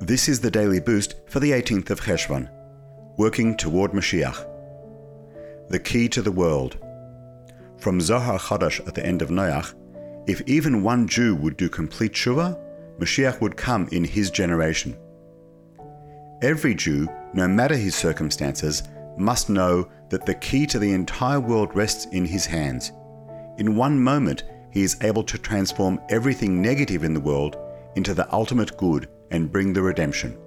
This is the daily boost for the 18th of Cheshvan, working toward Mashiach. The key to the world. From Zohar Chodesh at the end of Noach, if even one Jew would do complete Shuvah, Mashiach would come in his generation. Every Jew, no matter his circumstances, must know that the key to the entire world rests in his hands. In one moment, he is able to transform everything negative in the world into the ultimate good and bring the redemption.